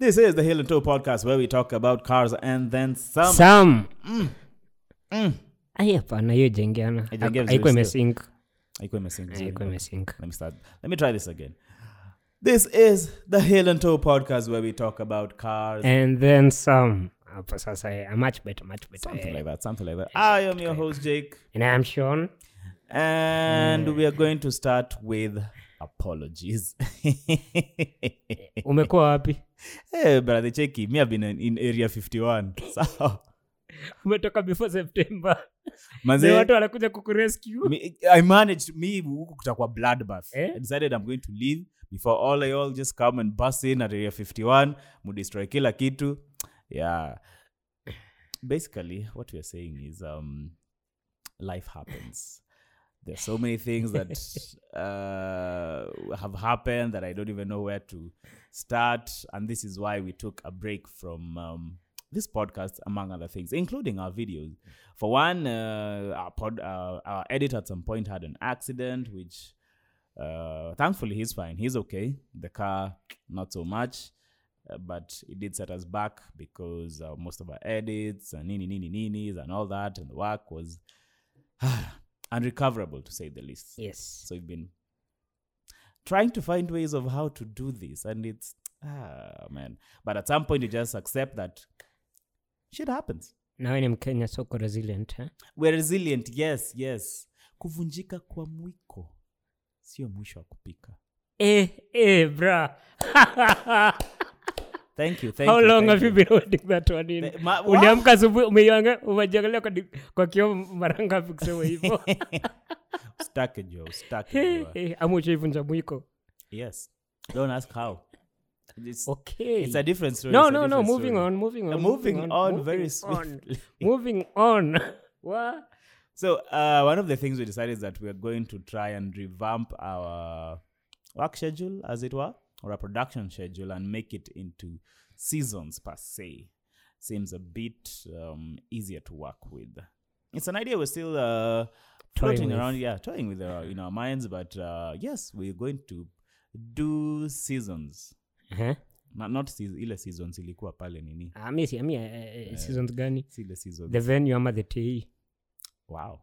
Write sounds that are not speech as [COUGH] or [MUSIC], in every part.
This is the Heel and Toe podcast where we talk about cars and then some. sam Mm. ai hapana hiyo jengeana haikuwa imesink Haikuwa imesync haikuwa imesink Let me start. Let me try this again. This is the Heel and Toe podcast where we talk about cars. and then some hapo sasa eh, much better much better something eh. like that. Something like that. I am your host, Jake. and i'm sean And we are going to start with apologies. [LAUGHS] umekuwa wapi hey, brother Cheki, me have been in, area 51. [LAUGHS] So, umetoka before september manze, watu wanakuja kukurescue managed me huku kutakuwa bloodbath. Eh? I decided I'm going to leave before all of y'all just come and bus in at area 51, mudestroy kila kitu. Yeah. Basically, what weare saying is um life happens. There's so many things that uh, have happened that I don't even know where to start, and this is why we took a break from um, this podcast, among other things, including our videos. For one, uh, our, pod, uh, our editor at some point had an accident, which uh, thankfully he's fine. He's okay. The car, not so much. Uh, but it did set us back because uh, most of our edits and nini nini ninis and all that and the work was [SIGHS] unrecoverable to say the least. yes So we've been trying to find ways of how to do this, and it's ah man. But at some point, you just accept that shit happens. nawe ni mkenya soko resilient eh? We're resilient, yes, yes. Kuvunjika kwa mwiko sio mwisho wa kupika. eh, eh, bra [LAUGHS] Thank you, thank how you. long thank have you been holding that one in uliamka asubuhi umeianga- umejiangalia kwa, kio mara ngapi [LAUGHS] kusema hivyo [LAUGHS] Stuck jo, stuck jo. Ama ushaivunja mwiko Yes. Don't ask how. It's, okay it's a different story. no it's no no moving story. on moving on Uh, moving on moving very on, [LAUGHS] moving on What? So uh, one of the things we decided is that we are going to try and revamp our work schedule, as it were, or a production schedule, and make it into seasons per se. Seems a bit um, easier to work with. It's an idea we're still uh, floating around, yeah, toying with uh, in our minds. But uh, yes, we're going to do seasons. Uh-huh. Not, not seas- ile seasons ilikuwa pale nini Ah, mi si- ami, uh, uh, seasons gani zile seasons the venue ama the te Wow.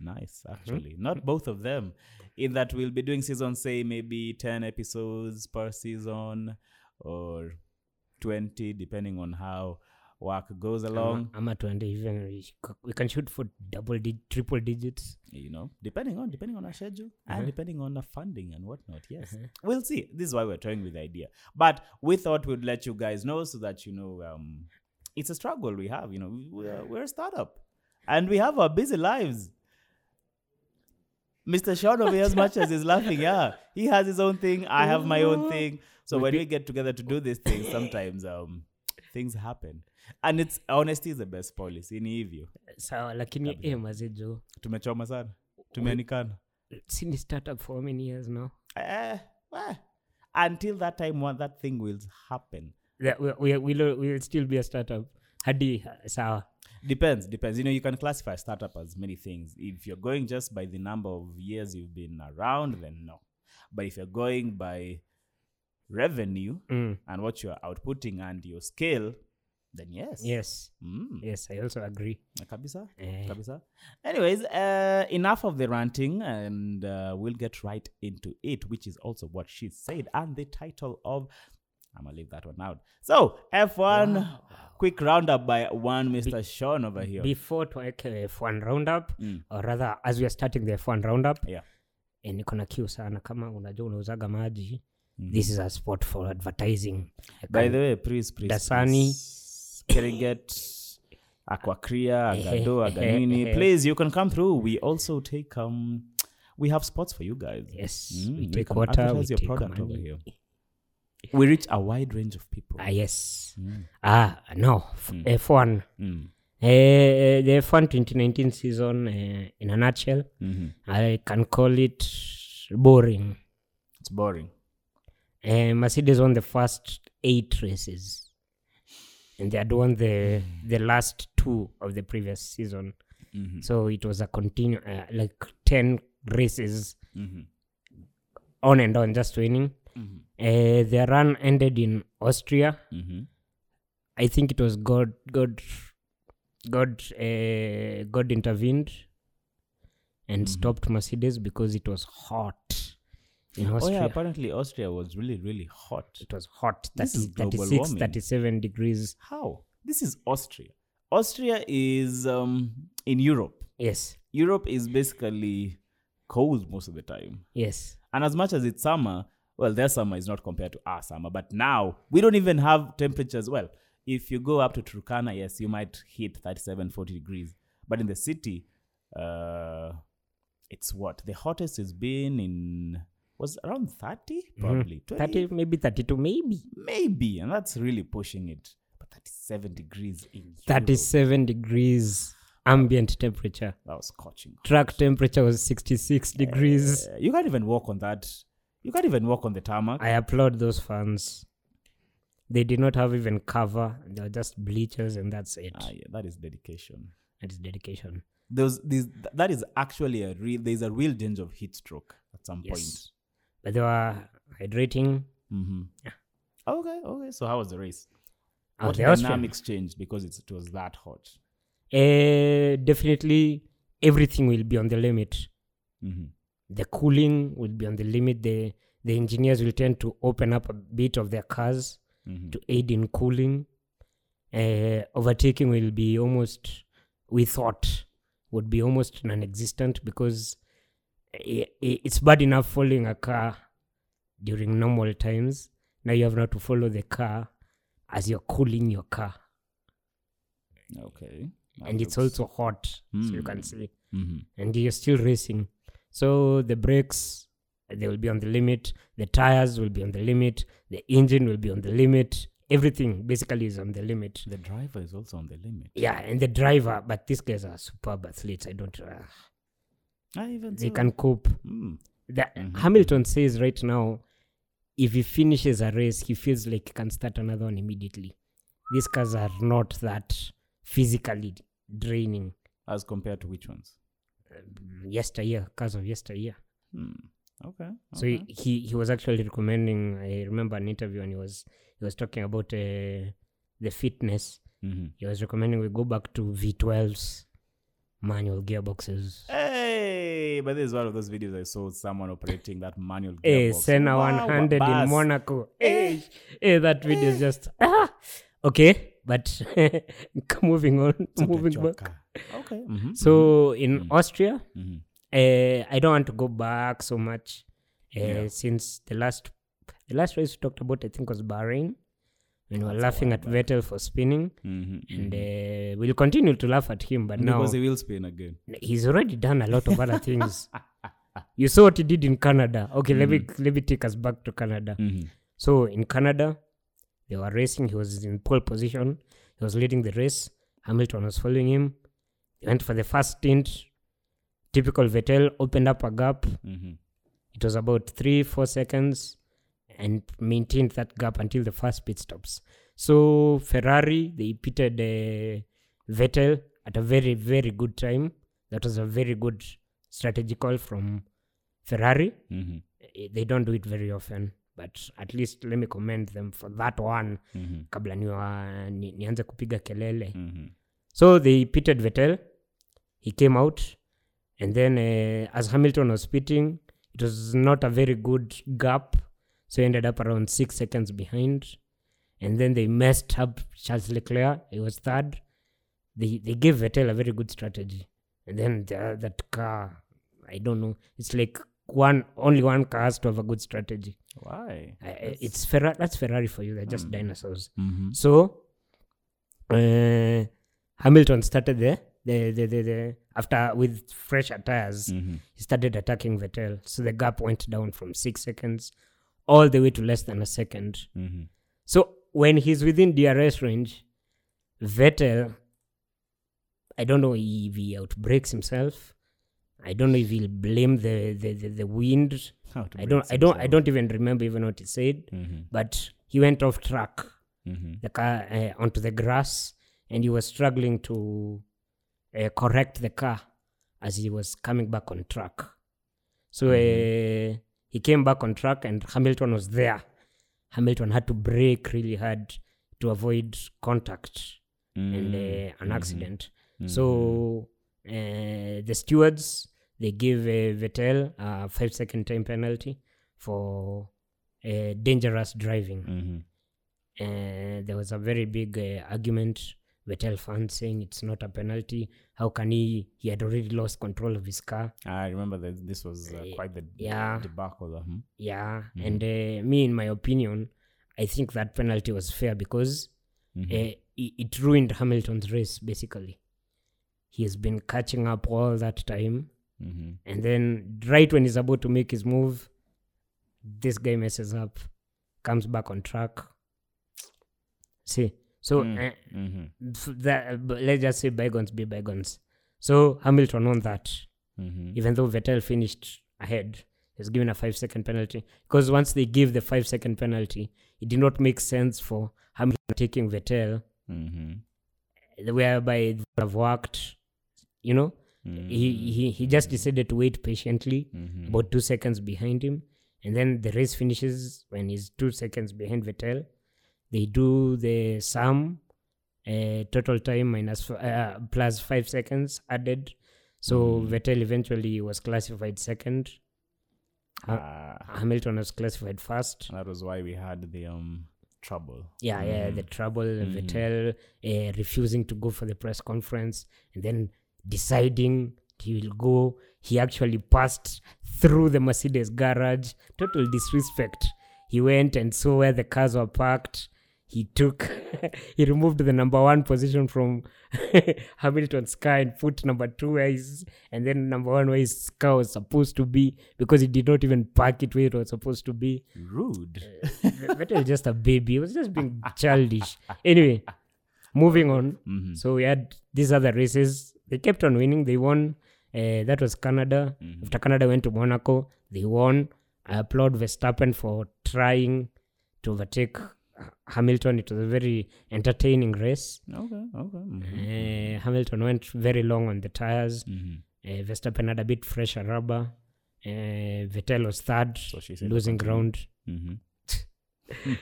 Nice, actually. Not both of them. In that we'll be doing season, say, maybe 10 episodes per season or 20, depending on how work goes along. I'm, ama tuende even we, can shoot for double di- triple digits You know, depending on depending on our schedule Uh-huh. and depending on the funding and whatnot. Yes, we'll see. This is why we're toying with the idea. But we thought we'd let you guys know so that you know um, it's a struggle we have. You know, we're, we're a startup and we have our busy lives. Mr. Sean over here, as much as he's laughing, [LAUGHS] yeah, he has his own thing. I have my own thing. So when we get together to do these things, sometimes um, things happen, and it's honesty is the best policy. Ni hivyo sawa lakini eh, mazejo tumechoma sana, tumeanikana. sini startup for many years now Eh, eh. Until that time, one that thing will happen. Yeah, we, we, we'll, we'll still be a startup hadi sawa Depends, depends. You know, you can classify a startup as many things. If you're going just by the number of years you've been around, then no. But if you're going by revenue mm. and what you're outputting and your scale, then yes. yes Mm. yes i also agree Kabisa. Eh, Kabisa. Anyways, uh, enough of the ranting, and uh, we'll get right into it, which is also what she said, and the title of. I'm gonna leave that one out. So F1, quick roundup by one Mr. Sean over here. before tuweke f1 roundup Mm. or rather as we are starting the f1 roundup Yeah. eh, niko na kiu sana kama unajua unauzaga maji this is a spot for advertising I By can- the way, please, please, Dasani. please. Aquacria, Agado, Aganini. Please, you can come through. We also take um, we have spots for you guys. yes Mm, we take water we your take product over here. We reach a wide range of people. ah yes Mm. ah no F- f1 Mm. Uh, the F1 2019 season, uh, in a nutshell, Mhm. I can call it boring. It's boring. Uh, Mercedes won the first eight races, and they had won the the last two of the previous season. Mhm. So it was a continue uh, like ten races Mhm. on and on, just winning. Mhm. Uh, their run ended in Austria. Mhm. I think it was God, God, God, uh, God intervened and Mhm. stopped Mercedes because it was hot in Austria. Oh yeah, apparently Austria was really really hot. it was hot, This 30, is global 36, warming. 37 degrees. How? This is Austria. Austria is um, in Europe. Yes, Europe is basically cold most of the time. yes. And as much as it's summer, well, their summer is not compared to our summer. But now we don't even have temperatures. Well, if you go up to Turkana, yes, you might hit 37, 40 degrees. But in the city, uh, it's what? The hottest has been in, was around 30? Probably. 20? 30, maybe 32, maybe. Maybe. And that's really pushing it. But 37 degrees in Europe, 37 degrees ambient temperature. That was scorching. Track temperature was 66 degrees. Uh, you can't even walk on that. You can't even walk on the tarmac. I applaud those fans. They did not have even cover. They're just bleachers, and that's it. Ah, yeah, that is dedication. That is dedication. Those, these, th- that is actually a real. There's a real danger of heat stroke at some Yes. But they were hydrating. point. Mm-hmm. Okay, okay. So how was the race? Oh, what the Austrian. changed because it's, it was that hot? Uh, definitely, everything will be on the limit. Mm-hmm. The cooling will be on the limit. The the engineers will tend to open up a bit of their cars Mm-hmm. to aid in cooling. Uh, overtaking will be almost, we thought, would be almost non-existent because i- i- it's bad enough following a car during normal times. Now you have now to follow the car as you're cooling your car, Okay. That and it's also hot, so you can Hmm. see, Mhm. and you're still racing. So the brakes they will be on the limit. The tires will be on the limit. The engine will be on the limit. Everything basically is on the limit. The driver is also on the limit. Yeah, and the driver, but these guys are superb athletes. I don't. Uh, I even they so. can cope. Mm. The, Mhm. Hamilton says right now, if he finishes a race, he feels like he can start another one immediately. These cars are not that physically draining. As compared to which ones? Yesteryear, cars of yesteryear. Hmm. Okay. So he, he he was actually recommending. I remember an interview and he was he was talking about uh, the fitness. Mhm. He was recommending we go back to V12s, manual gearboxes. Hey, but this is one of those videos I saw someone operating that manual Hey. Senna Wow, 100 in. Monaco. Hey, hey, that video is just ah. okay. But [LAUGHS] moving on, moving back. okay mm-hmm. So in Mhm. Austria, mhm. uh, I don't want to go back so much uh, Yeah. since the last the last race we talked about, I think, was Bahrain. When we were laughing at back. Vettel for spinning, Mhm, and uh, we'll continue to laugh at him. But now because he will spin again. [LAUGHS] he's already done a lot of other things. You saw what he did in Canada. Okay, let me Mm-hmm. let me take us back to Canada. So in Canada, they were racing. He was in pole position. He was leading the race. Hamilton was following him. He went for the first stint. Typical Vettel opened up a gap. Mhm. It was about three, four seconds, and maintained that gap until the first pit stops. So Ferrari they pitted uh, Vettel at a very very good time. That was a very good strategy call from Ferrari. Mhm. Eh, They don't do it very often, but at least let me commend them for that one. Mhm. Kabla niwa, ni, nianze kupiga kelele. Mhm. So they pitted vetel He came out, and then uh, as Hamilton was pitting, it was not a very good gap, so he ended up around six seconds behind. And then they messed up Charles Leclerc. He was third. They they gave Vettel a very good strategy, and then the, that car, I don't know. It's like one only one car has to have a good strategy. Why? Uh, it's Ferrari. That's Ferrari for you. They're just Mm. dinosaurs. Mhm. So uh, Hamilton started there. the, the, the, the after with fresh tires, Mhm. he started attacking Vettel. So the gap went down from six seconds all the way to less than a second. Mhm. So when he's within DRS range, Vettel, I don't know if he outbrakes himself. I don't know if he'll blame the the, the, the wind. I don't I don't I don't even remember even what he said. Mhm. But he went off track Mhm. the car uh, onto the grass and he was struggling to uh, correct the car as he was coming back on track so uh, he he came back on track and Hamilton was there. Hamilton had to brake really hard to avoid contact and uh, an accident. So uh, the stewards they give uh, Vettel a five second time penalty for uh, dangerous driving. Mm-hmm. Uh, there was a very big uh, argument. Vettel fans saying it's not a penalty. How can he? He had already lost control of his car. I remember that this was uh, quite the yeah. debacle. hmm Yeah, and uh, me, in my opinion, I think that penalty was fair because Mm-hmm. uh, it, it ruined Hamilton's race. Basically, he has been catching up all that time, Mm-hmm. and then right when he's about to make his move, this guy messes up, comes back on track. See, so uh, Mm-hmm. that, let's just say bygones be bygones. So Hamilton won that, Mm-hmm. even though Vettel finished ahead. He's given a five second penalty because once they give the five second penalty, it did not make sense for Hamilton taking Vettel, Mm-hmm. whereby it would have worked. You know, he, he he just decided to wait patiently, Mm-hmm. about two seconds behind him, and then the race finishes when he's two seconds behind Vettel. They do the sum, uh, total time minus f- uh, plus five seconds added. So Vettel eventually was classified second. Ah, Hamilton was classified first. that was why we had the um trouble. Yeah, yeah, the trouble. Vettel uh, refusing to go for the press conference and then deciding he will go. He actually passed through the Mercedes garage. Total disrespect. He went and saw where the cars were parked. He took, [LAUGHS] he removed the number one position from [LAUGHS] Hamilton's car and put number two where his, and then number one where his car was supposed to be because he did not even park it where it was supposed to be. Rude. Vettel was just a baby. He was just being [LAUGHS] childish. Anyway, moving on. Mm-hmm. So we had these other races. They kept on winning. They won. Uh, that was Canada. Mm-hmm. After Canada went to Monaco, they won. I applaud Verstappen for trying to overtake Hamilton. It was a very entertaining race. Okay. Okay. Mm-hmm. Uh, Hamilton went very long on the tires. Mm-hmm. Uh, Verstappen had a bit fresher rubber. Uh, Vettel was third, so losing ground. Mm-hmm.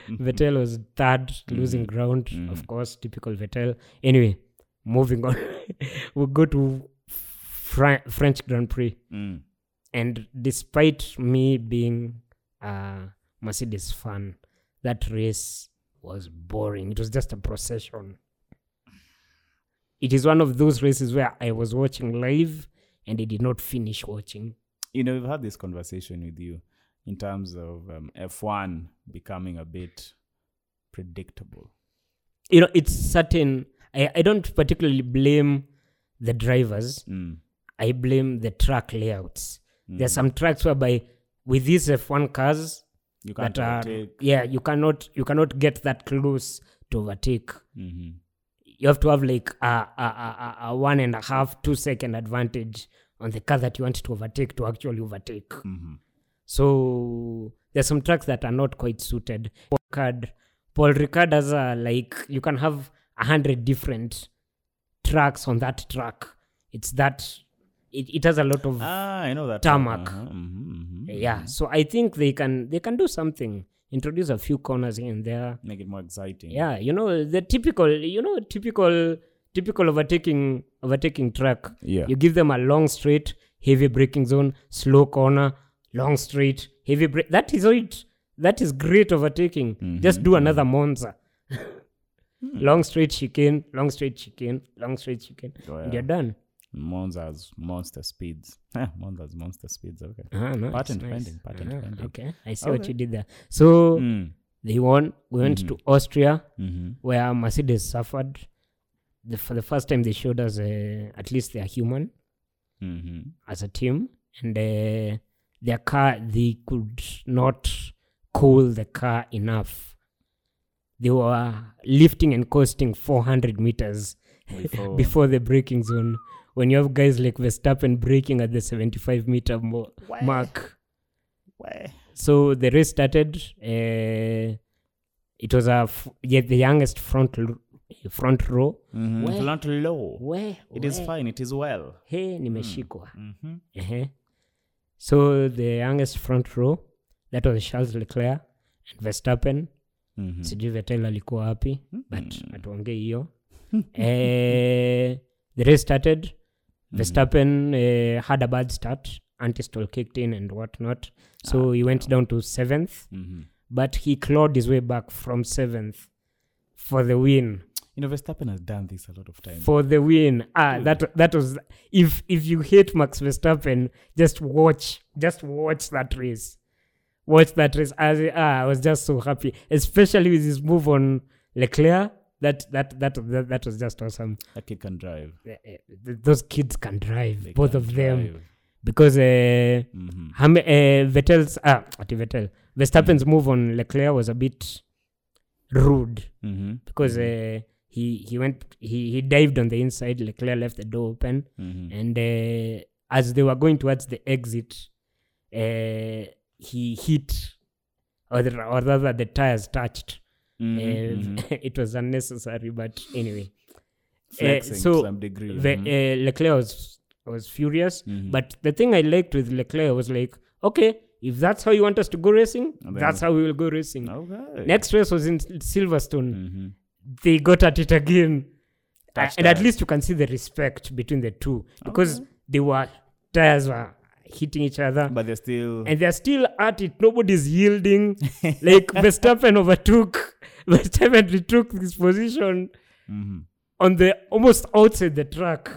[LAUGHS] Vettel was third, losing ground. Of course, typical Vettel. Anyway, moving on. [LAUGHS] we'll go to Fran- French Grand Prix. Mm. And despite me being a Mercedes fan, that race was boring. It was just a procession. It is one of those races where I was watching live and I did not finish watching. You know, we've had this conversation with you in terms of um, F1 becoming a bit predictable. You know, it's certain. I, I don't particularly blame the drivers. Mm. I blame the track layouts. There's some tracks whereby with these F1 cars You can't that are yeah, you cannot you cannot get that close to overtake. Mm-hmm. You have to have like a, a, a, a- a one and a half, two second advantage on the car that you want to overtake to actually overtake. Mm-hmm. So there's some tracks that are not quite suited. Paul Ricard, Paul Ricard has a like you can have a hundred different tracks on that track. It's that it, it has a lot of Ah, I know that. Tarmac. Uh-huh. Mm-hmm, mm-hmm. yeah. So I think they can they can do something. Introduce a few corners in there. Make it more exciting. Yeah, you know the typical you know typical typical overtaking overtaking track. Yeah. You give them a long straight, heavy braking zone, slow corner, long straight, heavy brake. That is it. That is great overtaking. Just do another Monza. [LAUGHS] long straight chicken long straight chicken long straight chicken Oh, And yeah. you're done. Monza's monster speeds. [LAUGHS] Monza's monster speeds. Okay. Ah, no, Patent nice. pending, patent Ah, pending. Okay, I see what you did there. So Mm. they won. We went to Austria, Mm-hmm. where Mercedes suffered. The, for the first time, they showed us uh, at least they're human. Mm-hmm. as a team and uh, their car they could not cool the car enough they were lifting and coasting 400 meters Before- [LAUGHS] before the braking zone when you have guys like Verstappen braking at the 75 meter mo- mark Where? so the race started uh, it was a f- yet the youngest front l- front row Mm-hmm. Where? Not low. where It is fine. It is well. hey nimeshikwa Mm-hmm. uh So the youngest front row, that was charles leclerc and verstappen Mhm. sijui vetel alikuwa wapi Mhm. but atuongee hiyo. [LAUGHS] Eh, the race started. Verstappen eh, had a bad start. Antistol kicked in and what not. So he went down to seventh. Mhm. but he clawed his way back from seventh for the win. You know, Verstappen has done this a lot of times. for the win. Ah that that was if if you hate max verstappen just watch just watch that race watch that race as ah, i was just so happy especially with his move on leclerc that that that that, that was just awesome that kid can drive. Those kids can drive They both can of them drive. because uh, Mhm. Ham- uh, Vettel's ah Vettel Verstappen's move on Leclerc was a bit rude Mhm. because uh, he he went he he dived on the inside Leclerc left the door open Mhm. and uh, as they were going towards the exit uh, he hit or, the, or rather the tires touched Mhm. uh, [LAUGHS] it was unnecessary but anyway Flexing so degree. the, Mhm. uh, Leclerc was was furious Mhm. but the thing I liked with Leclerc was like, okay, if that's how you want us to go racing, that's how we will go racing. okay. Next race was in Silverstone. Mhm. They got at it again. Uh, and at least you can see the respect between the two because they were tires were hitting each other. But they're still. and they're still at it. Nobody's yielding. [LAUGHS] like Verstappen overtook, [LAUGHS] Verstappen retook this position Mhm. on the almost outside the track.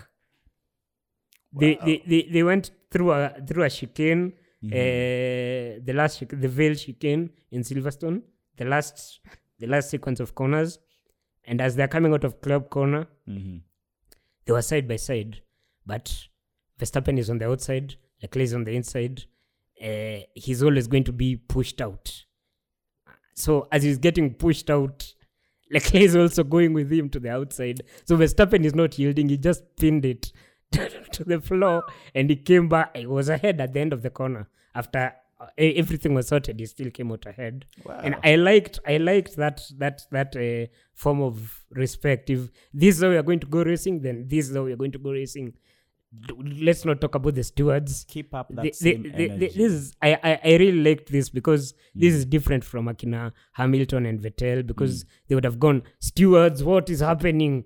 They, they, they they went through a through a chicane, Mm-hmm. uh, the last chic- the Vale chicane in Silverstone, the last the last sequence of corners, and as they're coming out of Club Corner, Mhm. they were side by side, but Verstappen is on the outside, Leclerc is on the inside. Uh, he's always going to be pushed out. So as he's getting pushed out, [LAUGHS] Leclerc is also going with him to the outside. So Verstappen is not yielding; he just pinned it [LAUGHS] to the floor, and he came back. He was ahead at the end of the corner after uh, everything was sorted. He still came out ahead Wow. and I liked I liked that that that uh, form of respect. If this is how we are going to go racing, then this is how we are going to go racing. Let's not talk about the stewards. Keep up that The- same the- energy. this is I, I I really liked this because this is different from Akina Hamilton and Vettel because they would have gone stewards. What is happening?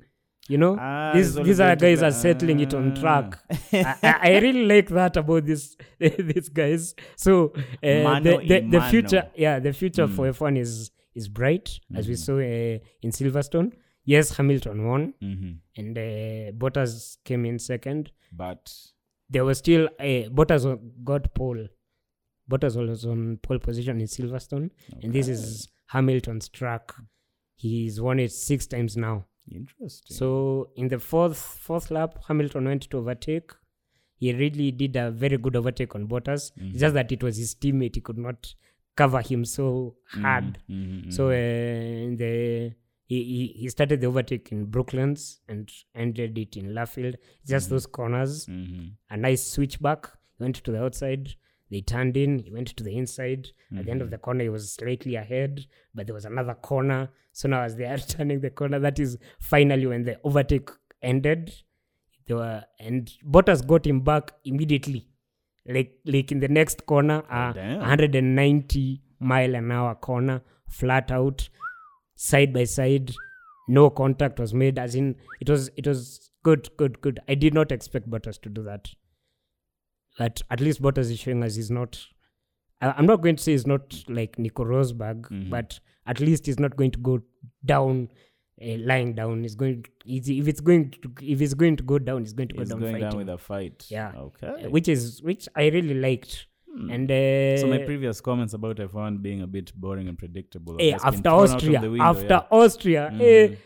You know, Ah, these these are guys are settling it on track. Ah. [LAUGHS] I, I I really like that about this [LAUGHS] these guys. So uh, the, the, the future, yeah, the future for F1 is is bright as we saw uh, in Silverstone. Yes, Hamilton won, Mhm. and uh, Bottas came in second. But There was still uh, Bottas got pole. Bottas was on pole position in Silverstone, and this is Hamilton's track. He's won it six times now. interesting. So in the fourth fourth lap, Hamilton went to overtake. He really did a very good overtake on Bottas. It's just that it was his teammate; he could not cover him so hard. Mhm, So uh, in the he, he he started the overtake in Brooklands and ended it in Luffield. Just those corners, mhm. a nice switchback. He went to the outside. They turned in. He went to the inside. At the end of the corner, he was slightly ahead, but there was another corner. So now, as they are [LAUGHS] turning the corner, that is finally when the overtake ended. They were and Bottas got him back immediately, like like in the next corner, a damn. 190 mile an hour corner, flat out, side by side. No contact was made. As in, it was it was good, good, good. I did not expect Bottas to do that but at least Bottas is showing us he's not. I- I'm not going to say he's not like Nico Rosberg, Mm-hmm. but at least he's not going to go down, uh, lying down. He's going. If it's going to, if he's going to go down, he's going to go He's down going fighting, down with a fight. Yeah. Okay. Uh, which is which I really liked. And uh, so my previous comments about F1 being a bit boring and predictable. eh, after thrown out of Austria, window, after yeah. Austria, eh, Mhm.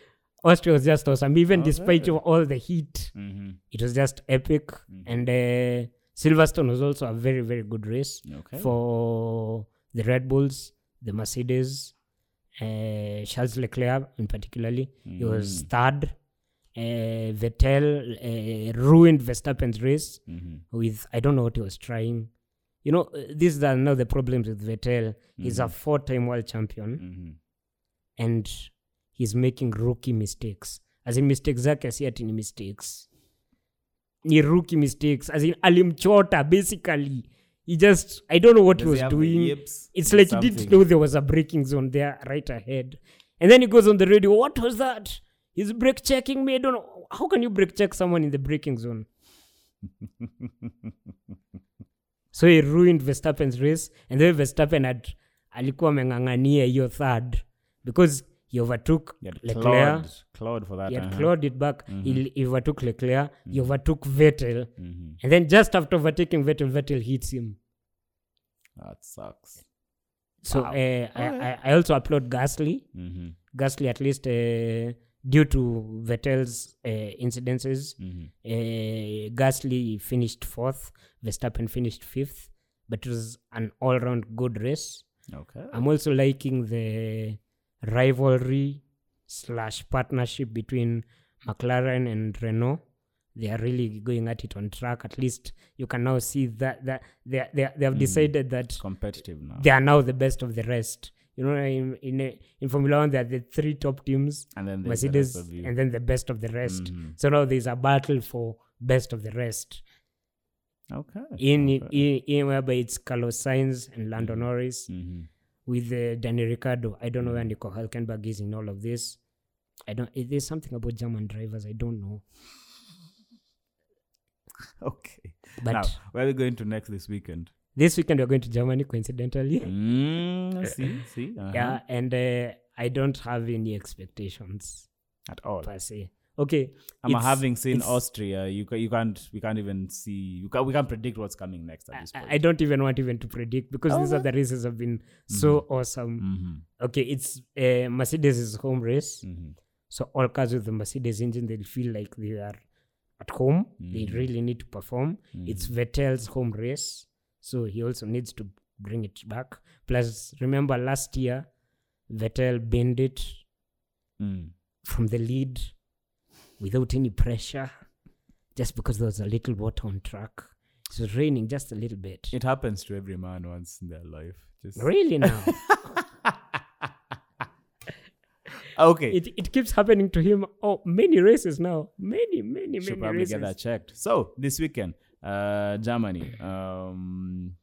Austria was just awesome. Even despite Okay. of all the heat, Mhm. it was just epic. And uh, Silverstone was also a very very good race. Okay. for the Red Bulls, the Mercedes, uh, Charles Leclerc in particularly. He was third. Uh, Vettel uh, ruined Verstappen's race Mhm. with I don't know what he was trying. You know, this is another problem the problems with Vettel. He's a four-time world champion Mhm. and he's making rookie mistakes. As in mistakes zake si ati ni mistakes. Ni rookie mistakes. As in alimchota basically. he just I don't know what Does he was doing. yips It's like he didn't know there was a braking zone there right ahead. And then he goes on the radio, what was that? He's brake checking me. I don't know. How can you brake check someone in the braking zone? [LAUGHS] so he ruined Verstappen's race. And then Verstappen had alikuwa ameng'ang'ania hiyo third because he overtook that. He had uh-huh. clawed it back. He, he overtook Leclerc. He overtook Vettel. Mhm. And then just after overtaking Vettel, Vettel hits him. That sucks. So Wow. uh, I, I, I also applaud Gasly. hmm Gasly, at least uh, due to Vettel's uh, incidences, hmm uh, Gasly finished fourth, Verstappen finished fifth, but it was an all round good race. Okay. I'm also liking the rivalry slash partnership between McLaren and Renault. They are really going at it on track. At least you can now see that that they they, they have decided that Competitive now. they are now the best of the rest. You know, in in, in Formula One, there are the three top teams, and then there's the Mercedes, and then the best of the rest. Mhm. So now there's a battle for best of the rest. Okay. In okay. in, in whereby it's Carlos Sainz and Lando Norris hmm with uh, Danny Ricciardo. I don't know where Nico Hulkenberg is in all of this. I don't. eh, There's something about German drivers. I don't know. [LAUGHS] Okay. But now, where are we going to next this weekend? This weekend we're going to Germany, coincidentally. [LAUGHS] Mm, see, see. [LAUGHS] uh-huh. Yeah, and uh, I don't have any expectations At all. per se. Okay, I'm having seen Austria. You you can't we can't even see you can, we can't predict what's coming next at this I, point. I don't even want even to predict because these are the races have been so awesome. mm-hmm. Okay, it's uh, Mercedes' home race. Mm-hmm. So all cars with the Mercedes engine, they'll feel like they are at home. They Mhm. really need to perform. It's Vettel's home race, so he also needs to bring it back. Plus, remember last year, Vettel bent it Mm. from the lead without any pressure, just because there was a little water on track. It was raining just a little bit. It happens to every man once in their life. Just really now, [LAUGHS] okay. it, it keeps happening to him. Oh, many races now, many, many, Should many probably races. get that checked. So this weekend, uh, Germany. Um,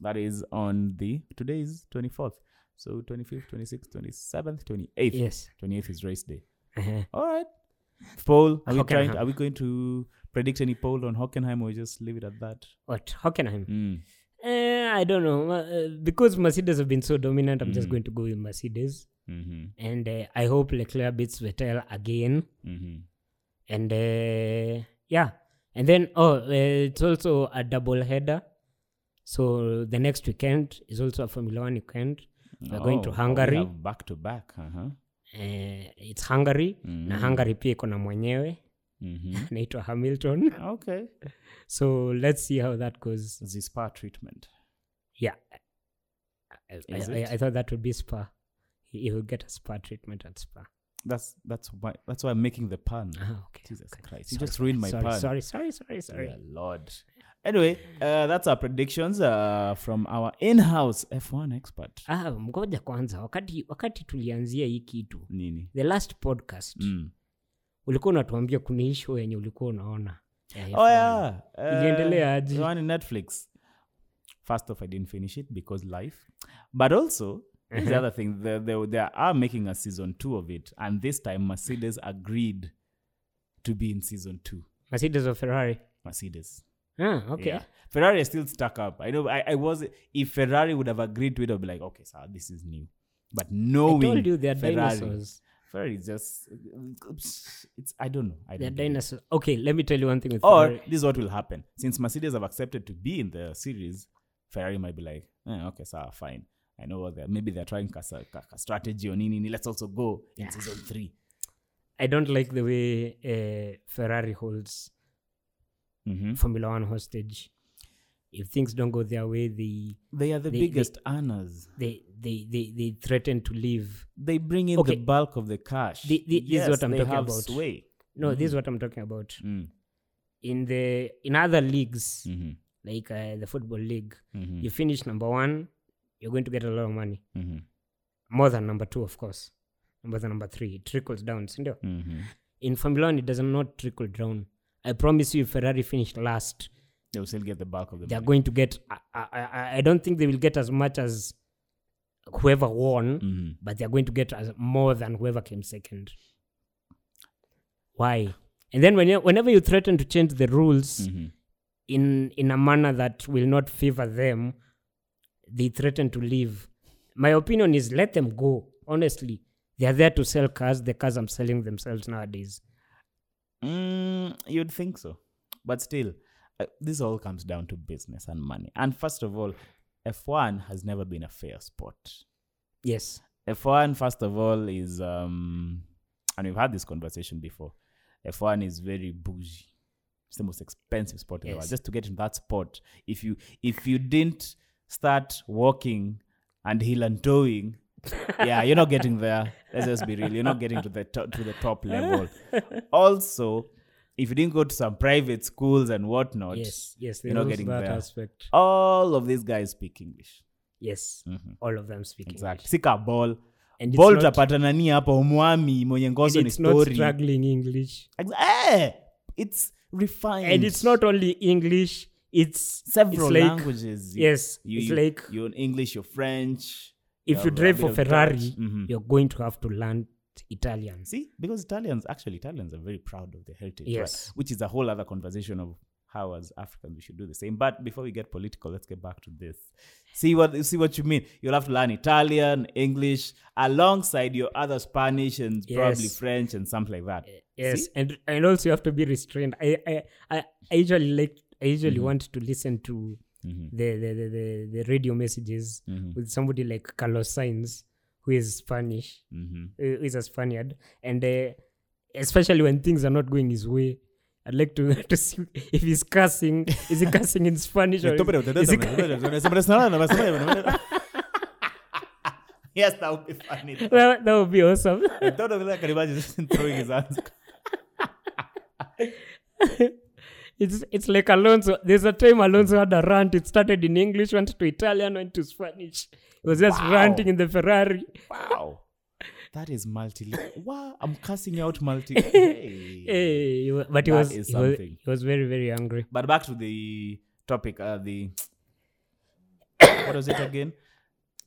that is on the today is twenty fourth. So 25th, 26th, 27th, 28th. Yes. 28th is race day. Uh-huh. All right. Pole. Are we trying? Are we going to predict any pole on Hockenheim or just leave it at that? What Hockenheim? Mm. Eh, I don't know uh, because Mercedes have been so dominant. I'm just Mm. going to go with Mercedes, Mm-hmm. and uh, I hope Leclerc beats Vettel again. Mm-hmm. And uh, yeah, and then oh, uh, it's also a double header. So the next weekend is also a Formula One weekend. We're going to Hungary. Back to back. Uh-huh. Uh, it's Hungary na Mhm. Hungary pia iko na mwenyewe Mm-hmm. [LAUGHS] anaitwa Hamilton. Okay. So let's see how that goes. The spa treatment. Yeah, I, I. I thought that would be Spa. He, he will get a Spa treatment at Spa. That's that's why that's why I'm making the pun. Ah, okay. Jesus okay. Christ! You just ruined my sorry, pun. Sorry, sorry, sorry, sorry. Dear Lord. Anyway, uh, that's our predictions uh, from our in-house F1 expert. Ah, mgoja kwanza, wakati wakati tulianzia hii kitu Nini? the last podcast Mm. ulikuwa unatuambia kuna issue yenye ulikuwa unaona Oh yeah. Uh, Iliendelea aje? Netflix. First off, I didn't finish it because life. But also, here's the other thing: they, they, they are making a season two of it, and this time Mercedes agreed to be in season two. Mercedes or Ferrari. Mercedes. Ah, okay. Yeah. Ferrari is still stuck up. I know. I, I was. If Ferrari would have agreed to it, I'd be like, okay, sir, this is new. But I knowing told you they're Ferrari, dinosaurs. Ferrari is just. It's. I don't know. I They're don't. get it. dinosaurs. Okay, let me tell you one thing with Or Ferrari. this is what will happen. Since Mercedes have accepted to be in the series, Ferrari might be like, eh, okay, sir, fine. I know they're maybe they're trying a, a strategy or Nini. Let's also go in Yeah. season three. I don't like the way uh, Ferrari holds Mm-hmm. Formula One hostage. If things don't go their way, they They are the They- they- earners. they they they, they threaten to leave. They bring in Okay. the bulk of the cash. The- the- this is what I'm they talking have about. sway. No, this is what I'm talking about. Mm. In the in other leagues, Mm-hmm. like uh, the football league, Mm-hmm. you finish number one, you're going to get a lot of money. Mm-hmm. More than number two, of course. Number than number three. It trickles down. si ndio? Mm-hmm. In Formula One, it does not trickle down. I promise you, if Ferrari finished last, They'll still get the bulk of the they're money. going to get. I, I, I- don't think they will get as much as whoever won, Mhm. but they're going to get as more than whoever came second. Why? And then when you, whenever you threaten to change the rules Mhm. in in a manner that will not favor them, they threaten to leave. My opinion is let them go. Honestly, they are there to sell cars. The cars are selling themselves nowadays. Mm, you'd think so. But still, uh, this all comes down to business and money. And first of all, F1 has never been a fair sport. Yes. F1, first of all, is, um, and we've had this conversation before, F1 is very bougie. It's the most expensive sport in the world. Just to get in that sport, if you if you didn't start walking and heel and towing, yeah, you're not getting there. Let's just be real. You're not getting to the to, to the top level. [LAUGHS] Also, if you didn't go to some private schools and whatnot, Yes. Yes. You're not getting that there. aspect. all of these guys speak English. Yes. Mhm. All of them speak Exactly. English. Sika ball. Ball not- utapata nani hapa umwami mwenye ni it's not struggling English. Ex- eh, it's refined And it's not only English, it's several it's like, languages Yes, you, it's you, like you're english you're french if you drive for Ferrari. Mhm. you're going to have to learn Italian. see because italians actually italians are very proud of their heritage right? Which is a whole other conversation of how as africans we should do the same but before we get political let's get back to this see what see what you mean you'll have to learn italian english alongside your other spanish and probably french and something like that Yes, See? and and also you have to be restrained. I I I, I usually like I usually Mm-hmm. want to listen to Mhm. the, the, the, the, the radio messages Mhm. with somebody like Carlos Sainz, who is Spanish, who is a Spaniard, and uh, especially when things are not going his way. I'd like to, [LAUGHS] to see if he's cussing. Is he cussing in Spanish or is, is he, yes, that would be funny. that, that would be awesome. I thought of that. I can imagine just throwing his hands. It's it's like Alonso. There's a time Alonso had a rant. It started in English, went to Italian, went to Spanish. He was just Wow. ranting in the Ferrari. Wow. That is multi. Wow, I'm cussing out multi. [LAUGHS] Hey. Hey, but he was, he was he was very very angry. But back to the topic. Uh, the what was it again?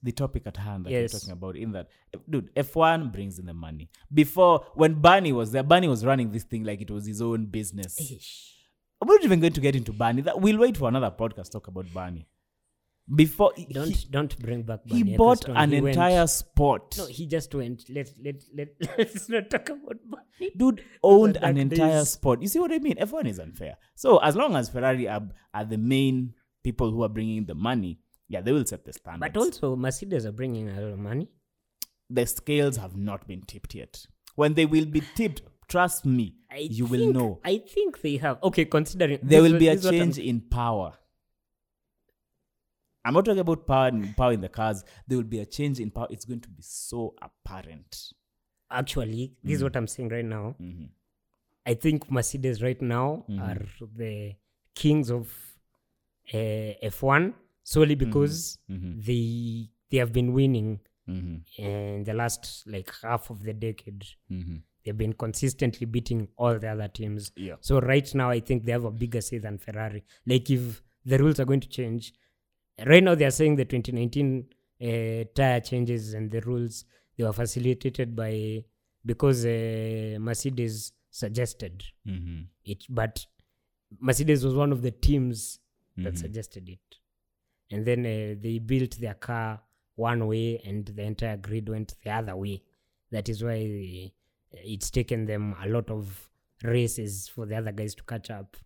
The topic at hand that Yes. we're talking about. In that, dude, F1 brings in the money. Before, when Bernie was there, Bernie was running this thing like it was his own business. I'm not even going to get into Bernie. That we'll wait for another podcast talk about Bernie. Before he, Don't he, don't bring back. he bought an He went- entire sport. No, he just went. Let let let [LAUGHS] let's not talk about Bernie. Dude owned an entire days. sport. You see what I mean? F1 is unfair. So as long as Ferrari are, are the main people who are bringing the money, yeah, they will set the standards. But also Mercedes are bringing a lot of money. the scales have not been tipped yet. When they will be tipped, trust me, I you will know. I think they have. Okay, considering There will be a this is what I'm- change in power. I'm not talking about power in, power in the cars. There will be a change in power. It's going to be so apparent. Actually, this is what I'm saying right now. Mhm. I think Mercedes right now Mhm. are the kings of uh, F1 solely because Mhm. they they have been winning Mhm. in the last like half of the decade. They've been consistently beating all the other teams. Yeah. So right now, I think they have a bigger say than Ferrari. Like if the rules are going to change, right now they are saying the 2019 uh, tire changes and the rules they were facilitated by because uh, Mercedes suggested Mhm. it, but Mercedes was one of the teams that Mhm. suggested it, and then uh, they built their car one way and the entire grid went the other way. That is why uh, it's taken them a lot of races for the other guys to catch up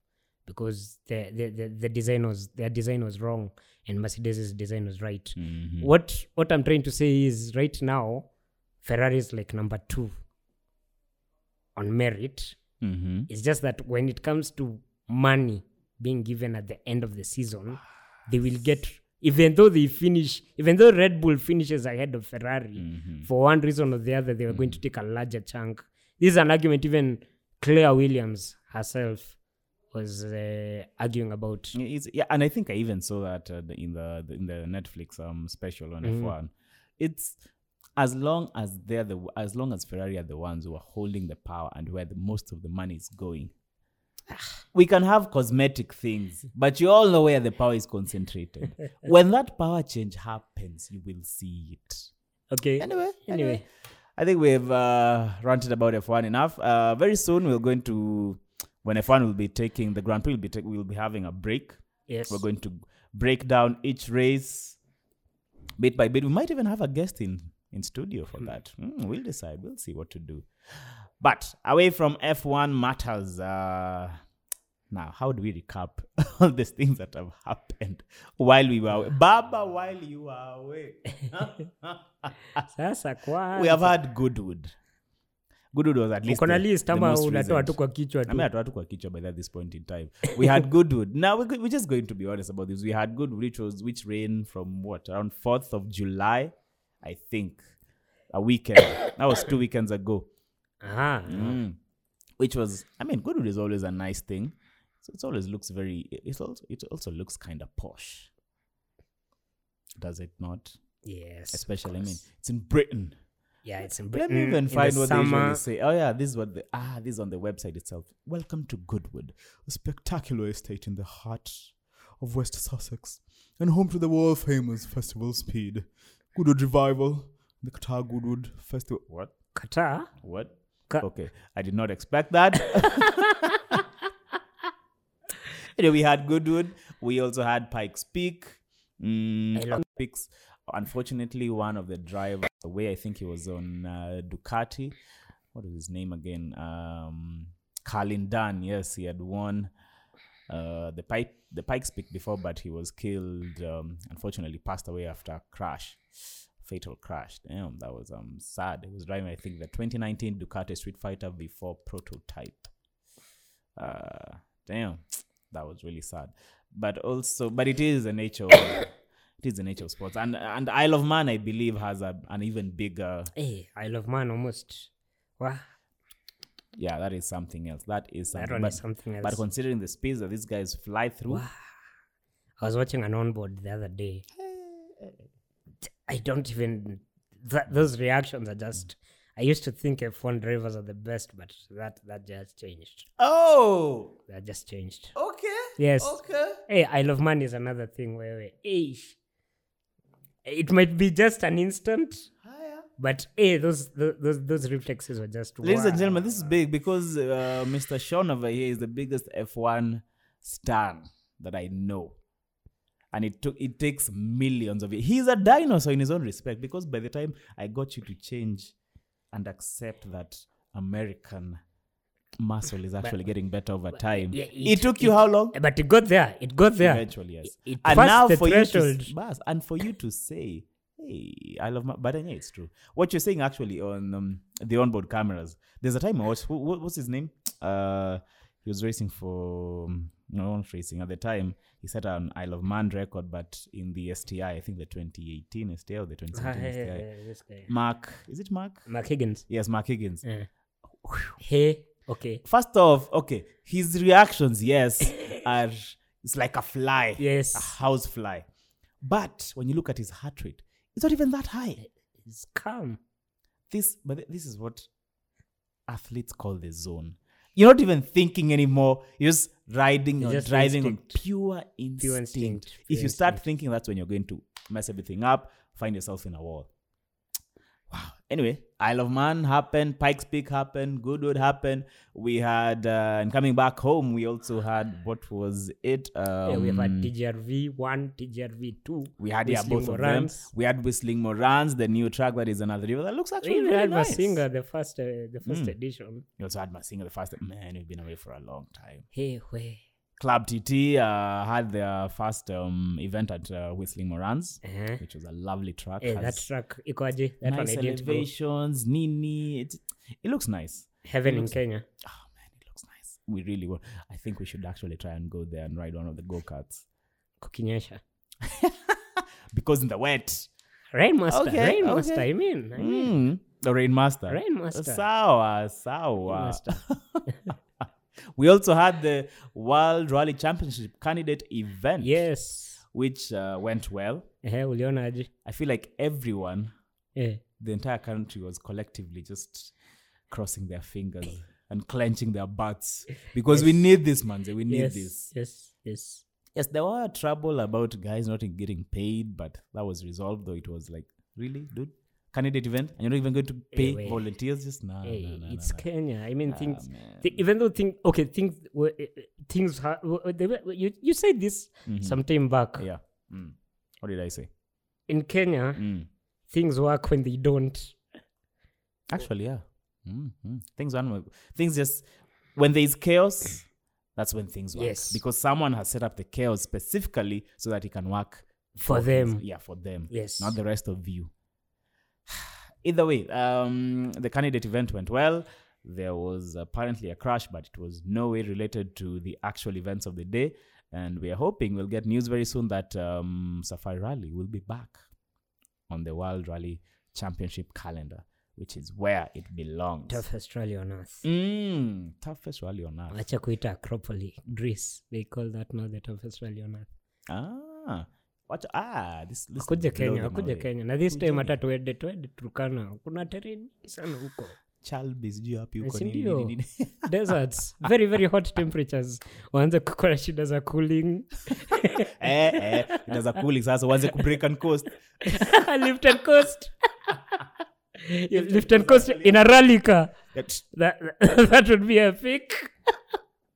because the the, the, the design was their design was wrong and Mercedes' design was right. Mhm. What what I'm trying to say is right now, Ferrari is like number two on merit. Mhm. It's just that when it comes to money being given at the end of the season, they will get even though they finish, even though Red Bull finishes ahead of Ferrari, Mhm. for one reason or the other, they were going to take a larger chunk. This is an argument even Claire Williams herself was uh, arguing about. It's, yeah, and I think I even saw that uh, in the, the in the Netflix um special on Mhm. F1. It's as long as they're the as long as Ferrari are the ones who are holding the power and where the most of the money is going. We can have cosmetic things, but you all know where the power is concentrated. [LAUGHS] when that power change happens, you will see it. Okay. Anyway, Anyway. I think we've uh, ranted about F1 enough. Uh, very soon we're going to, when F1 will be taking the Grand Prix, will be ta- we'll be having a break. Yes. We're going to break down each race bit by bit. We might even have a guest in in studio for that. Mm, we'll decide. We'll see what to do. But away from F1 matters. Uh, now, how do we recap [LAUGHS] all these things that have happened while we were away? Baba, while you were away. [LAUGHS] Sasa we have had Goodwood. Goodwood was at least the- list the ama unatoa tu kwa kichwa tu I mean, kwa kichwa by that this point in time. We had Goodwood. [LAUGHS] now we're, we're just going to be honest about this. We had Goodwood, which was which rain from what around fourth of July, I think, a weekend. that was two weekends ago. Aha. Mm. Which was, I mean, Goodwood is always a nice thing. So it always looks very. It also it also looks kind of posh. Does it not? yes Especially, I mean, it's in Britain. yeah it's in Britain. Let me even find the what they summer usually say. Oh yeah, this is what the ah, this is on the website itself. Welcome to Goodwood, a spectacular estate in the heart of West Sussex, and home to the world famous Festival Speed, Goodwood Revival, the Qatar Goodwood Festival. What? Qatar What? Ka- Okay, I did not expect that. [LAUGHS] anyway, we had Goodwood. We also had Pikes Peak. Mm, I love- Peaks. Unfortunately, one of the drivers away. I think he was on uh, Ducati. What was his name again? Um, Carlin Dunne. Yes, he had won uh, the Pike the Pikes Peak before, but he was killed. Um, unfortunately, passed away after a crash, fatal crash. Damn, that was um sad. He was driving, I think, the 2019 Ducati Street Fighter V4 prototype. Uh, damn, that was really sad. But also, but it is the nature. Of, it is the nature of sports, and and Isle of Man, I believe, has a, an even bigger. hey Isle of Man almost wow Yeah, that is something else. That is that something. one but, is something else but considering the speeds that these guys fly through, Wow. I was watching an onboard the other day. I don't even. Those reactions are just. I used to think F1 drivers are the best, but that that just changed. oh, That just changed. okay, Yes. okay. Hey, I love money is another thing where, we- hey, it might be just an instant, but hey, those those those, those reflexes were just. Ladies and gentlemen, this is big because uh, Mr. Sean over here is the biggest F1 stan that I know. And it took it takes millions of it. He's a dinosaur in his own respect because by the time I got you to change and accept that American muscle is actually getting better over time, yeah, it, it- took you how long? But it got there. It got there. Eventually, yes. It- it and now for you to threshold. s- bas, and for you to say, "Hey, I love my," but yeah, it's true. What you're saying actually on um, the onboard cameras. There's a time I watched. What, what's his name? Uh, he was racing for um, no not racing at the time. He set an Isle of Man record, but in the STI, I think the 2018 STI or the Ah, 2017 hey, STI. this guy. Mark, is it Mark? Mark Higgins. Yes, Mark Higgins. Yeah. Hey, okay. First off, okay, his reactions, yes, [LAUGHS] are it's like a fly. Yes. a house fly. But when you look at his heart rate, it's not even that high. It's calm. This, but this is what athletes call the zone. You're not even thinking anymore. You're just riding You're or just driving instinct. on pure instinct. instinct, If you start instinct. thinking, that's when you're going to mess everything up, find yourself in a wall. Wow. Anyway, Isle of Man happened, Pikes Peak happened, Goodwood happened. We had, uh, and coming back home, we also had what was it? Um, yeah, we've had TGRV one, TGRV two. We had yeah, both of them. We had Whistling Morans, the new track that is another river that looks We actually even really had nice. Masinga, the first, uh, the first Mm. edition. We also had Masinga the first. Man, we've been away for a long time. Hey, where? Club TT uh, had their first um, event at uh, Whistling Morans, Uh-huh. which was a lovely track. Yeah, that track, ikoaje? That nice one elevations, Nini. It, it looks nice. Heaven in looks- Kenya. Oh man, it looks nice. We really were. I think we should actually try and go there and ride one of the go karts Kukinyesha. [LAUGHS] because in the wet. Rainmaster. Okay, Rainmaster, okay. I mean. I mean. Mm, the Rainmaster. Rainmaster. Sawa, sawa. Rainmaster. [LAUGHS] we also had the World Rally Championship candidate event, yes. which uh, went well. Ulionaje? I feel like everyone, Eh. the entire country, was collectively just crossing their fingers. [COUGHS] and clenching their butts because we need this, man. We need yes, this. yes, yes. Yes, there were trouble about guys not getting paid, but that was resolved. Though it was like, really, dude, candidate event, and you're not even going to pay wait. volunteers. Just nah, Hey, nah, nah, it's. Kenya. I mean, things. man. thi- even though things, okay, things were uh, things. Ha- were- they were, you you said this some time back. Yeah. Mm. What did I say? In Kenya, Mm. things work when they don't. Actually, yeah. Mm, mm. Things run. Things just when there is chaos, that's when things work. Yes. Because someone has set up the chaos specifically so that it can work For things. them. Yeah, for them. Yes. Not the rest of you. Either way, um, the candidate event went well. There was apparently a crash, but it was no way related to the actual events of the day. And we are hoping we'll get news very soon that um, Safari Rally will be back on the World Rally Championship calendar, which is where it belongs. Toughest rally on earth. Mm, toughest rally on earth. Acha kuita Acropolis, Greece. They call that now the toughest rally on earth. Ah, what? Ah, this. this Akuje Kenya. Na this time hata tuende tuende turukana Kuna tereni sana huko. Chalbi sijui wapi huko ndio? nini, nini. [LAUGHS] Deserts, very very hot temperatures. Waanze kukuwa shida za cooling. [LAUGHS] eh, eh, inaweza kuli sasa uanze kubreak and coast [LAUGHS] lift and coast. Lift and coast in a rally car. that, That, that would be epic.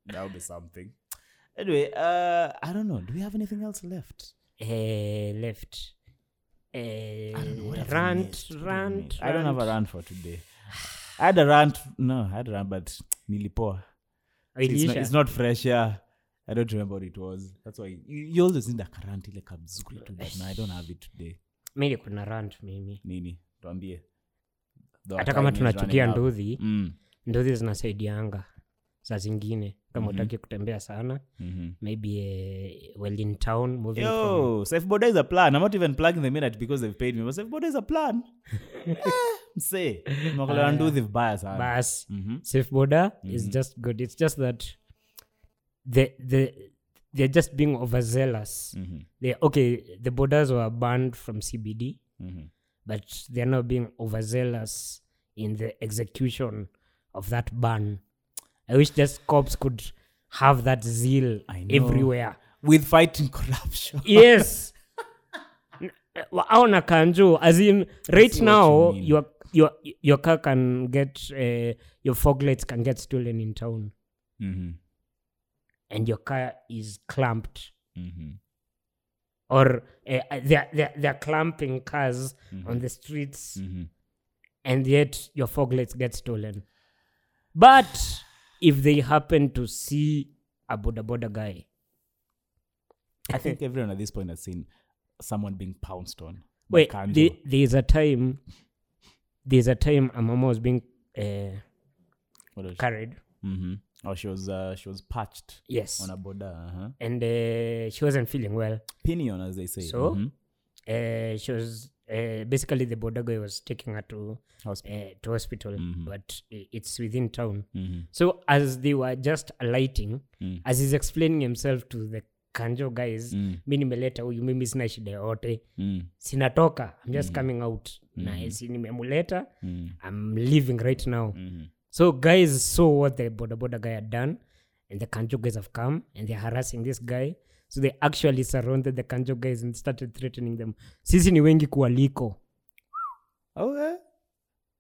that would be something anyway uh i don't know do we have anything else left Eh, left. Eh, I don't have rant, missed? What have we rant, i don't have a rant. for today. I had a rant no i had a rant but nilipoa. It's not, it's not fresh yeah i don't remember what it was. That's why you, you always need a karant ile kamzuri tu no, i don't have it today. Mi niko na rant mimi. Nini? Tuambie. Hata kama tunachukia running mm. nduthi zinasaidianga saa zingine kama Mhm. utaki kutembea sana mm-hmm. maybe uh, well in town moving Yo, Safeboda is a plan. I'm not even plugging them in because they've paid me. But Safeboda is a plan. eh, [LAUGHS] msee. Mnakulewa nduthi vibaya sana. bus Mhm. safe border is just good it's just that the the they're just being overzealous Mhm. they okay the borders were banned from cbd Mhm. but they're now being overzealous in the execution of that ban i wish just cops could have that zeal I know. everywhere With fighting [LAUGHS] corruption. yes [LAUGHS] au na kanjo as in right now you your your your car can get uh, your fog lights can get stolen in town Mhm. and your car is clamped Mhm. or uh, they're, they're, they're clamping cars on the streets Mhm. and yet your fog lights get stolen but if they happen to see a boda boda guy I think everyone at this point has seen someone being pounced on. wait the, there's a time there's a time a mama was being uh, What was she? carried Mhm. Oh, she was uh, she was patched yes on a boda, Uh-huh. and uh, she wasn't feeling well Pinion, as they say. So? Mhm. Uh, she was uh, basically the border guy was taking her to Hospital. uh, to hospital Mhm. but it's within town Mhm. so as they were just alighting Mm. as he's explaining himself to the kanjo guys Mm. mi nimeleta huyu mimi sina shida yoyote Mm. sinatoka i'm just coming out na si nimemuleta Mm. i'm leaving right now Mhm. so guys saw what the bodaboda guy had done and the kanjo guys have come and they're harassing this guy so they actually surrounded the kanjo guys and started threatening them. Sisi ni wengi kuwaliko. Okay.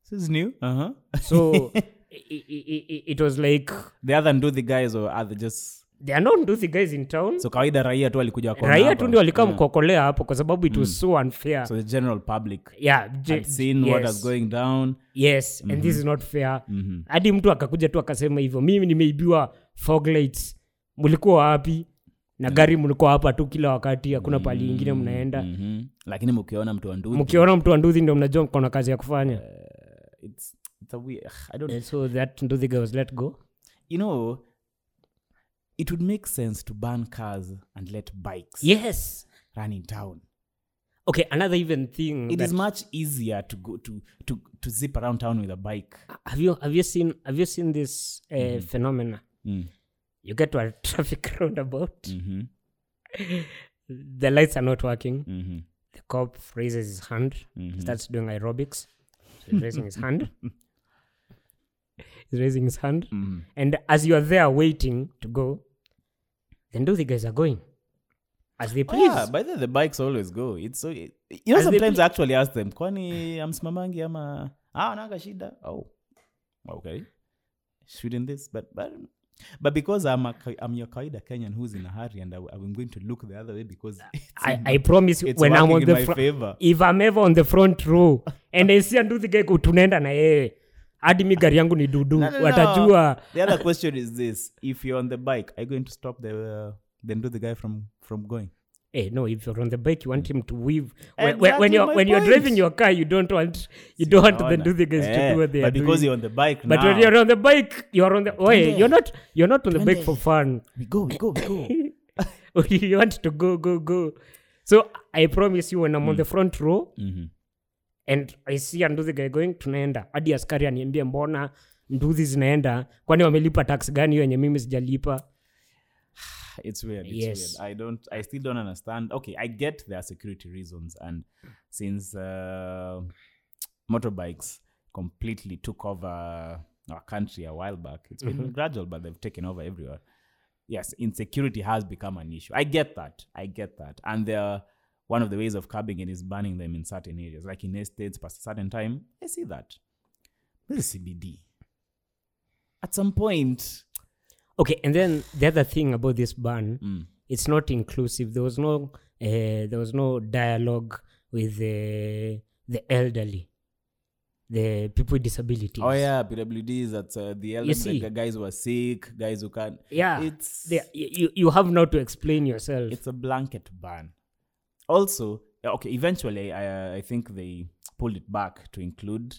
This is new. Uh huh. so [LAUGHS] it, it, it was like the other ndo the guys or are they just they are not the guys in town. So kawaida raia tu alikuja raia tu ndio walikaa Yeah. mkokolea hapo kwa sababu it was so unfair. So the general public yeah ge- had seen what was going down. Yes and this is not fair. Hadi mm-hmm. mtu akakuja tu akasema hivyo mimi nimeibiwa foglights mlikuwa wapi na gari mlikuwa hapa tu kila wakati hakuna pali ingine mnaenda. Mhm. lakini mkiona mtu wanduhi mkiona mtu wa nduthi ndio mnajua kona kazi ya kufanya. It's, it's a weird, I don't and so that nduthi was let go. You know it would make sense to ban cars and let bikes yes. run in town okay another even thing It that, is much easier to go to to to zip around town with a bike. Have you have you seen have you seen this uh, phenomena? Mm. You get to a [LAUGHS] traffic roundabout hmm [LAUGHS] the lights are not working hmm the cop raises his hand Mhm. starts doing aerobics so he's raising his hand [LAUGHS] he's raising his hand. Mhm. And as you are there waiting to go, then do the guys are going. As they Oh, yeah, by the way, the bikes always go. It's so you know As sometimes I actually ask them, kwani amsimamangi ama ah naga shida. Oh, okay, shouldn't this? But but but because I'm a I'm your kawaida Kenyan who's in a hurry and I, I'm going to look the other way because it's I, in I promise you, it's when I'm on the fr- front, favor. if I'm ever on the front row and I see Andu the guy tunaenda na yeye hadi mi gari yangu ni dudu No, no, no. watajua The other question is this: If you're on the bike, are you going to stop the uh, then do the guy from from going? Eh, no, if you're on the bike, you want him to weave. When, when- when you're when you're driving your car, you don't want you don't want the do the guys to Eh, do what they but are because doing. you're on the bike But when you're on the bike, you're on the oh, Twende. You're not you're not on the bike for fun. we go, we go, we go. [LAUGHS] you want to go go go. So I promise you, when I'm on Mm. the front row mm-hmm. and I see Nduthi guy going, tunaenda hadi askari aniambie mbona nduthi zinaenda, kwani wamelipa tax gani hiyo yenye mimi sijalipa? It's weird. It's Yes. weird. I don't. I still don't understand. Okay, I get there are security reasons, and since uh, motorbikes completely took over our country a while back, it's been gradual, but they've taken over everywhere. Yes, insecurity has become an issue. I get that. I get that, and there. One of the ways of curbing it is banning them in certain areas, like in estates past a certain time. I see that. This is CBD. At some point, Okay, and then the other thing about this ban, Mm. it's not inclusive. There was no uh, there was no dialogue with the the elderly, the people with disabilities. Oh yeah, PWDs. That's uh, the elderly see. the guys who are sick, guys who can't. yeah. It's They- you you have not to explain yourself. it's a blanket ban. Also, okay. Eventually, I I think they pulled it back to include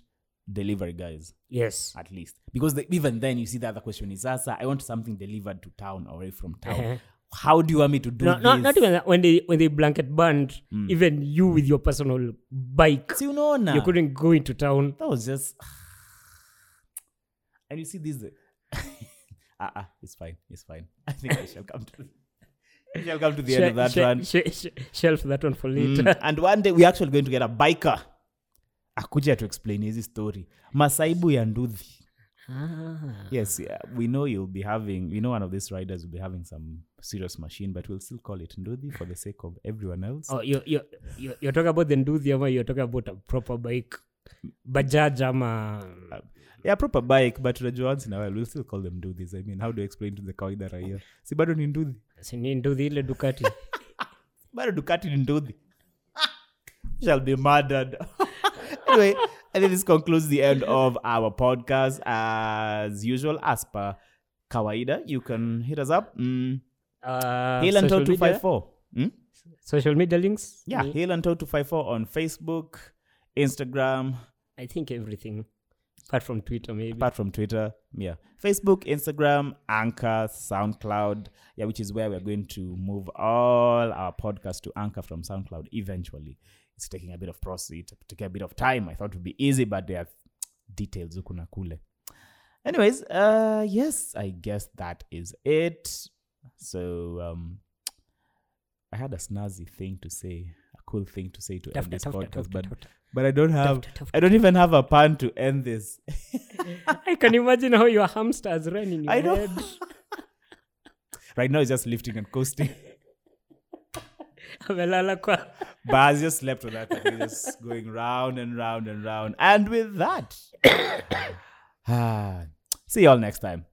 delivery guys yes. at least because the, even then you see that the other question is Asa, I want something delivered to town or away from town. Uh-huh. How do you want me to do No, this? not, not even that. When they when they blanket banned, even you with your personal bike, See, unaona? you couldn't go into town. That was just. [SIGHS] And you see this. [LAUGHS] Ah, uh, it's fine. It's fine. [LAUGHS] I think I shall come to. [LAUGHS] I shall come to the end of that She- one. she- shelf that one for later. Mm. and one day we're actually going to get a biker akuja tuexplain hizi story. Masaibu ya nduthi Ah. yes yeah, we know you'll be having we know one of these riders will be having some serious machine but we'll still call it nduthi for the sake of everyone else. Oh, you're, you're, you you're talking about the nduthi ama you're talking about a proper bike, bajaj ama? Yeah proper bike but unajua once in a while we'll still call them nduthis i mean how do you explain to the kawaida raia? Si bado ni nduthi sini nduthi ile Ducati. [LAUGHS] bado dukati ni nduthi [LAUGHS] shall be murdered [LAUGHS] anyway i think this concludes the end of our podcast as usual as per kawaida you can hit us up mm. Uh, Heel and social 254 Hmm? Social media links. yeah Me- Heel and Toe 254 on facebook instagram I think everything, apart from Twitter, maybe. apart from twitter yeah facebook instagram anchor soundcloud yeah which is where we're going to move all our podcasts to anchor from soundcloud eventually it's taking a bit of process it took a bit of time i thought it would be easy but there are details huku na kule anyways uh yes i guess that is it so um i had a snazzy thing to say a cool thing to say to end this podcast but but i don't have i don't even have a pun to end this [LAUGHS] I can imagine how your hamsters run in your I know. head. [LAUGHS] right now it's just lifting and coasting. [LAUGHS] [LAUGHS] Amelala kwa. Baz just slept on that. thing, just [LAUGHS] going round and round and round. And with that, [COUGHS] [SIGHS] see you all next time.